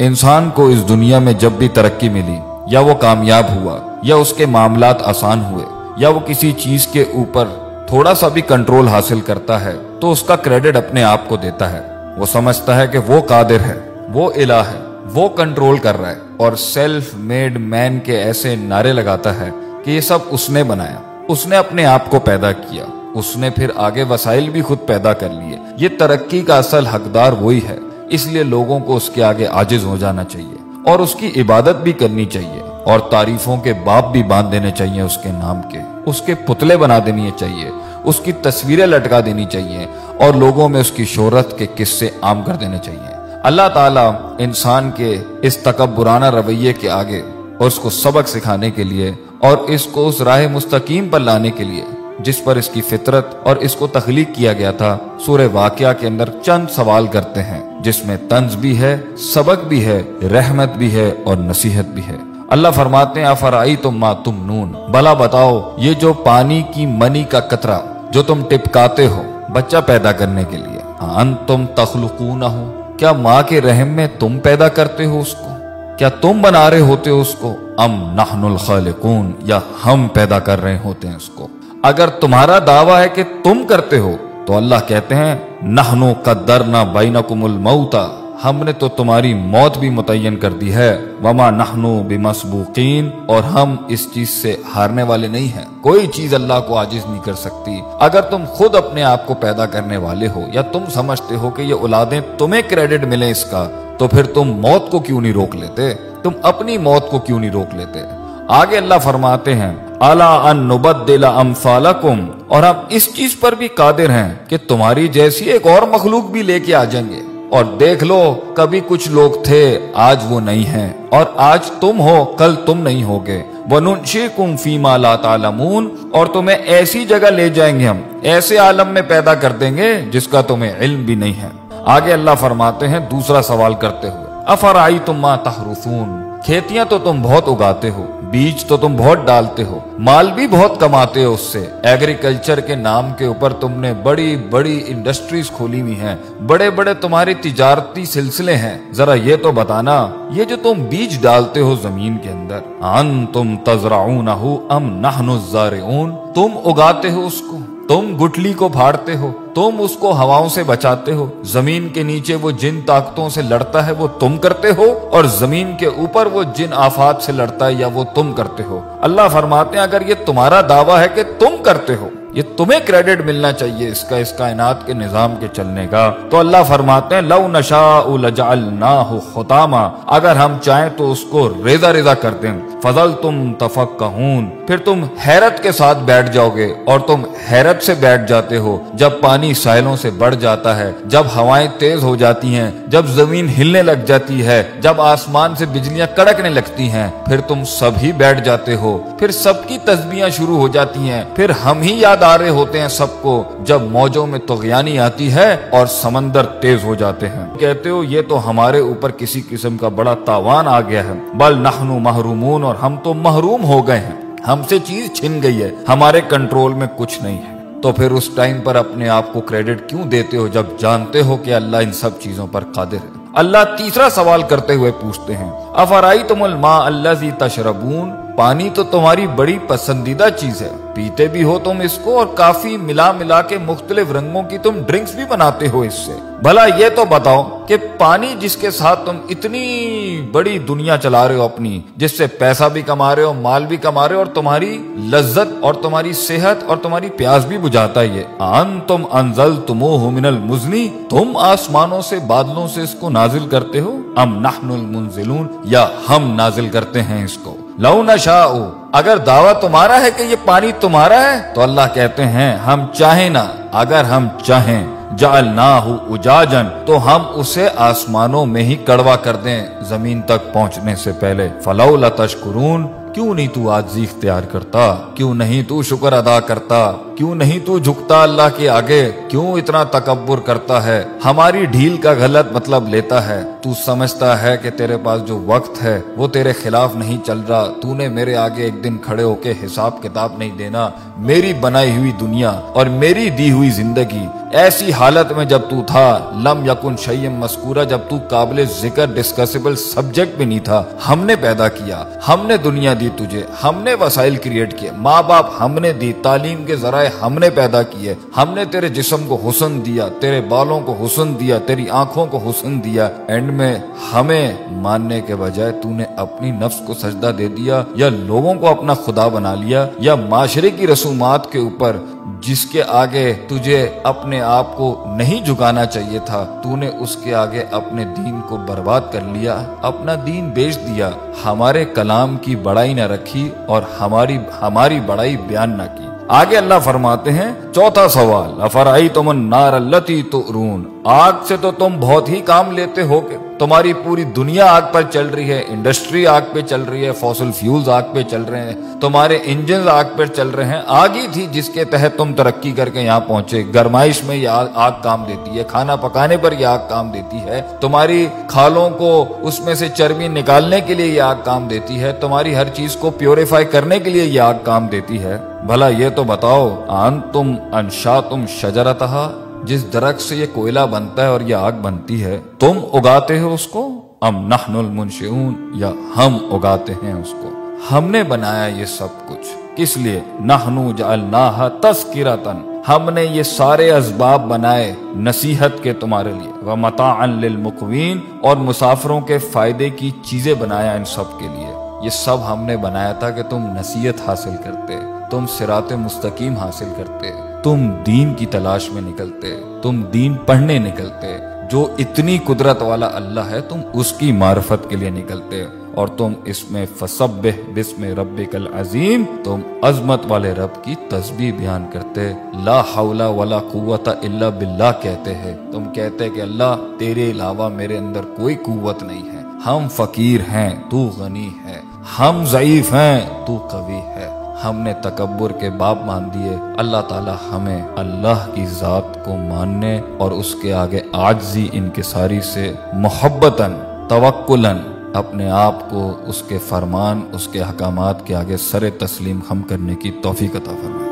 انسان کو اس دنیا میں جب بھی ترقی ملی، یا وہ کامیاب ہوا، یا اس کے معاملات آسان ہوئے، یا وہ کسی چیز کے اوپر تھوڑا سا بھی کنٹرول حاصل کرتا ہے، تو اس کا کریڈٹ اپنے آپ کو دیتا ہے۔ وہ سمجھتا ہے کہ وہ قادر ہے، وہ الہ ہے، وہ کنٹرول کر رہا ہے، اور سیلف میڈ مین کے ایسے نعرے لگاتا ہے کہ یہ سب اس نے بنایا۔ اس نے اپنے آپ کو پیدا کیا۔ اس نے پھر آگے وسائل بھی خود پیدا کر لیے۔ یہ ترقی کا اصل حقدار وہی ہے۔ اس لیے لوگوں کو اس کے آگے عاجز ہو جانا چاہیے اور اس کی عبادت بھی کرنی چاہیے اور تعریفوں کے باپ بھی باندھ دینے چاہیے اس کے نام کے اس کے پتلے بنا دینی چاہیے، اس کی تصویریں لٹکا دینی چاہیے اور لوگوں میں اس کی شہرت کے قصے عام کر دینے چاہیے۔ اللہ تعالیٰ انسان کے اس تکبرانہ رویے کے آگے اور اس کو سبق سکھانے کے لیے اور اس کو اس راہ مستقیم پر لانے کے لیے جس پر اس کی فطرت اور اس کو تخلیق کیا گیا تھا، سورہ واقعہ کے اندر چند سوال کرتے ہیں، جس میں طنز بھی ہے، سبق بھی ہے، رحمت بھی ہے اور نصیحت بھی ہے۔ اللہ فرماتے ہیں افرائی تم ما تم نون بلا بتاؤ، یہ جو پانی کی منی کا قطرہ جو تم ٹپکاتے ہو بچہ پیدا کرنے کے لیے ان تم تخلقون ہو کیا ماں کے رحم میں تم پیدا کرتے ہو اس کو؟ کیا تم بنا رہے ہوتے ہو اس کو؟ ام نحن الخالقون؟ یا ہم پیدا کر رہے ہوتے ہیں اس کو؟ اگر تمہارا دعویٰ ہے کہ تم کرتے ہو، تو اللہ کہتے ہیں، نحنو قدرنا بینکم الموتا ہم نے تو تمہاری موت بھی متعین کر دی ہے، وما نحنو بمسبوقین، اور ہم اس چیز سے ہارنے والے نہیں ہیں۔ کوئی چیز اللہ کو عاجز نہیں کر سکتی۔ اگر تم خود اپنے آپ کو پیدا کرنے والے ہو، یا تم سمجھتے ہو کہ یہ اولادیں تمہیں کریڈٹ ملے اس کا، تو پھر تم موت کو کیوں نہیں روک لیتے؟ تم اپنی موت کو کیوں نہیں روک لیتے؟ آگے اللہ فرماتے ہیں، الا ان نبدل امثالکم اور ہم اس چیز پر بھی قادر ہیں کہ تمہاری جیسی ایک اور مخلوق بھی لے کے آ جائیں گے۔ اور دیکھ لو، کبھی کچھ لوگ تھے، آج وہ نہیں ہیں۔ اور آج تم ہو، کل تم نہیں ہوگے۔ وَنُنْشِكُمْ فِي مَا لَا تَعْلَمُونَ۔ اور تمہیں ایسی جگہ لے جائیں گے ہم، ایسے عالم میں پیدا کر دیں گے جس کا تمہیں علم بھی نہیں ہے۔ آگے اللہ فرماتے ہیں، دوسرا سوال کرتے ہوئے افرائیتم ما تحرثون؟ کھیتیاں تو تم بہت اگاتے ہو، بیج تو تم بہت ڈالتے ہو، مال بھی بہت کماتے ہو اس سے۔ ایگریکلچر کے نام کے اوپر تم نے بڑی بڑی انڈسٹریز کھولی ہوئی ہیں۔ بڑے بڑے تمہاری تجارتی سلسلے ہیں۔ ذرا یہ تو بتانا، یہ جو تم بیج ڈالتے ہو زمین کے اندر ان تم تزرعونہ ام نحن الزارعون؟ تم اگاتے ہو اس کو۔ تم گٹلی کو پھاڑتے ہو، تم اس کو ہواؤں سے بچاتے ہو۔ زمین کے نیچے وہ جن طاقتوں سے لڑتا ہے، وہ تم کرتے ہو، اور زمین کے اوپر وہ جن آفات سے لڑتا ہے یا وہ تم کرتے ہو۔ اللہ فرماتے ہیں، اگر یہ تمہارا دعویٰ ہے کہ تم کرتے ہو۔ یہ تمہیں کریڈٹ ملنا چاہیے اس کا، اس کائنات کے نظام کے چلنے کا۔ تو اللہ فرماتے ہیں، لو نشاء لجعلناہ خطاما۔ اگر ہم چاہیں تو اس کو ریزا ریزا کر دیں فضل تم تفقہون۔ پھر تم حیرت کے ساتھ بیٹھ جاؤ گے اور تم حیرت سے بیٹھ جاتے ہو۔ جب پانی ساحلوں سے بڑھ جاتا ہے، جب ہوائیں تیز ہو جاتی ہیں، جب زمین ہلنے لگ جاتی ہے، جب آسمان سے بجلیاں کڑکنے لگتی ہیں، پھر تم سب ہی بیٹھ جاتے ہو۔ پھر سب کی تسبیاں شروع ہو جاتی ہیں۔ پھر ہم ہی یاد آ رہے ہوتے ہیں سب کو جب موجوں میں تغیانی آتی ہے اور سمندر تیز ہو جاتے ہیں۔ کہتے ہو یہ تو ہمارے اوپر کسی قسم کا بڑا تاوان آ گیا ہے۔ بل نحنو محرومون اور ہم تو محروم ہو گئے ہیں۔ ہم سے چیز چھن گئی ہے۔ ہمارے کنٹرول میں کچھ نہیں ہے۔ تو پھر اس ٹائم پر اپنے آپ کو کریڈٹ کیوں دیتے ہو جب جانتے ہو کہ اللہ ان سب چیزوں پر قادر ہے؟ اللہ تیسرا سوال کرتے ہوئے پوچھتے ہیں۔ افرائی تم الما اللہ تشربون؟ پانی تو تمہاری بڑی پسندیدہ چیز ہے۔ پیتے بھی ہو تم اس کو اور کافی ملا ملا کے مختلف رنگوں کی تم ڈرنکس بھی بناتے ہو اس سے۔ بھلا یہ تو بتاؤ کہ پانی جس کے ساتھ تم اتنی بڑی دنیا چلا رہے ہو اپنی، جس سے پیسہ بھی کما رہے ہو، مال بھی کما رہے ہو اور تمہاری لذت اور تمہاری صحت اور تمہاری پیاس بھی بجھاتا ہے۔ یہ ان تم انزل تمو من المزنی، تم آسمانوں سے بادلوں سے اس کو نازل کرتے ہو۔ ام نحن المنزلون، یا ہم نازل کرتے ہیں اس کو۔ لو نشا اگر دعویٰ تمہارا ہے کہ یہ پانی تمہارا ہے، تو اللہ کہتے ہیں، ہم چاہیں نہ، اگر ہم چاہیں، جعلناہ اجاجن تو ہم اسے آسمانوں میں ہی کڑوا کر دیں زمین تک پہنچنے سے پہلے۔ فلولا لتشکرون کیوں نہیں تو آجزی اختیار کرتا؟ کیوں نہیں تو شکر ادا کرتا؟ کیوں نہیں تو جھکتا اللہ کے آگے؟ کیوں اتنا تکبر کرتا ہے؟ ہماری ڈھیل کا غلط مطلب لیتا ہے۔ تو سمجھتا ہے کہ تیرے پاس جو وقت ہے، وہ تیرے خلاف نہیں چل رہا۔ تو نے میرے آگے ایک دن کھڑے ہو کے حساب کتاب نہیں دینا۔ میری بنائی ہوئی دنیا اور میری دی ہوئی زندگی۔ ایسی حالت میں جب تو تھا، لم یکن شیم مسکورہ جب تو قابل ذکر ڈسکسیبل سبجیکٹ بھی نہیں تھا۔ ہم نے پیدا کیا۔ ہم نے دنیا دی تجھے، ہم نے وسائل کریٹ کیے، ماں باپ ہم نے دی، تعلیم کے ذرائع ہم نے پیدا کیے، ہم نے تیرے جسم کو حسن دیا، تیرے بالوں کو حسن دیا، تیری آنکھوں کو حسن دیا، اینڈ میں ہمیں ماننے کے بجائے تو نے اپنی نفس کو سجدہ دے دیا، یا لوگوں کو اپنا خدا بنا لیا، یا معاشرے کی رسومات کے اوپر جس کے آگے تجھے اپنے آپ کو نہیں جھکانا چاہیے تھا، تو نے اس کے آگے اپنے دین کو برباد کر لیا، اپنا دین بیچ دیا۔ ہمارے کلام کی بڑائی نہ رکھی اور ہماری ہماری بڑائی بیان نہ کی۔ آگے اللہ فرماتے ہیں، چوتھا سوال افرائی تم نار التی تو آگ سے تو تم بہت ہی کام لیتے ہو کہ تمہاری پوری دنیا آگ پر چل رہی ہے، انڈسٹری آگ پہ چل رہی ہے، فوسل فیولز آگ پہ چل رہے ہیں۔ تمہارے انجن آگ پہ چل رہے ہیں۔ آگ ہی تھی جس کے تحت تم ترقی کر کے یہاں پہنچے۔ گرمائش میں یہ آگ کام دیتی ہے۔ کھانا پکانے پر یہ آگ کام دیتی ہے۔ تمہاری کھالوں کو اس میں سے چربی نکالنے کے لیے یہ آگ کام دیتی ہے۔ تمہاری ہر چیز کو پیوریفائی کرنے کے لیے یہ آگ کام دیتی ہے۔ بھلا یہ تو بتاؤ آن تم انشا تم شجرتہ جس درخت سے یہ کوئلہ بنتا ہے اور یہ آگ بنتی ہے، تم اگاتے ہو اس کو؟ ام نحن المنشئون، یا ہم اگاتے ہیں اس کو؟ ہم نے بنایا یہ سب کچھ۔ کس لیے؟ نحنو جعلناها تذکرتن ہم نے یہ سارے اسباب بنائے نصیحت کے تمہارے لیے۔ ومتاعا للمقوین، اور مسافروں کے فائدے کی چیزیں بنایا ان سب کے لیے۔ یہ سب ہم نے بنایا تھا کہ تم نصیحت حاصل کرتے، تم سرات مستقیم حاصل کرتے۔ تم دین کی تلاش میں نکلتے، تم دین پڑھنے نکلتے، جو اتنی قدرت والا اللہ ہے، تم اس کی معرفت کے لیے نکلتے۔ اور تم اس میں فسبح بسم ربک العظیم، تم عظمت والے رب کی تسبیح بیان کرتے۔ لا حول ولا قوت الا باللہ کہتے ہیں۔ تم کہتے کہ اللہ، تیرے علاوہ میرے اندر کوئی قوت نہیں ہے۔ ہم فقیر ہیں، تو غنی ہے ہم ضعیف ہیں، تو قوی ہے ہم نے تکبر کے باپ مان دیے۔ اللہ تعالی ہمیں اللہ کی ذات کو ماننے اور اس کے آگے آجزی انکساری سے محبتاً، توکلاً اپنے آپ کو اس کے فرمان، اس کے حکامات کے آگے سر تسلیم ہم کرنے کی توفیق عطا فرمائے۔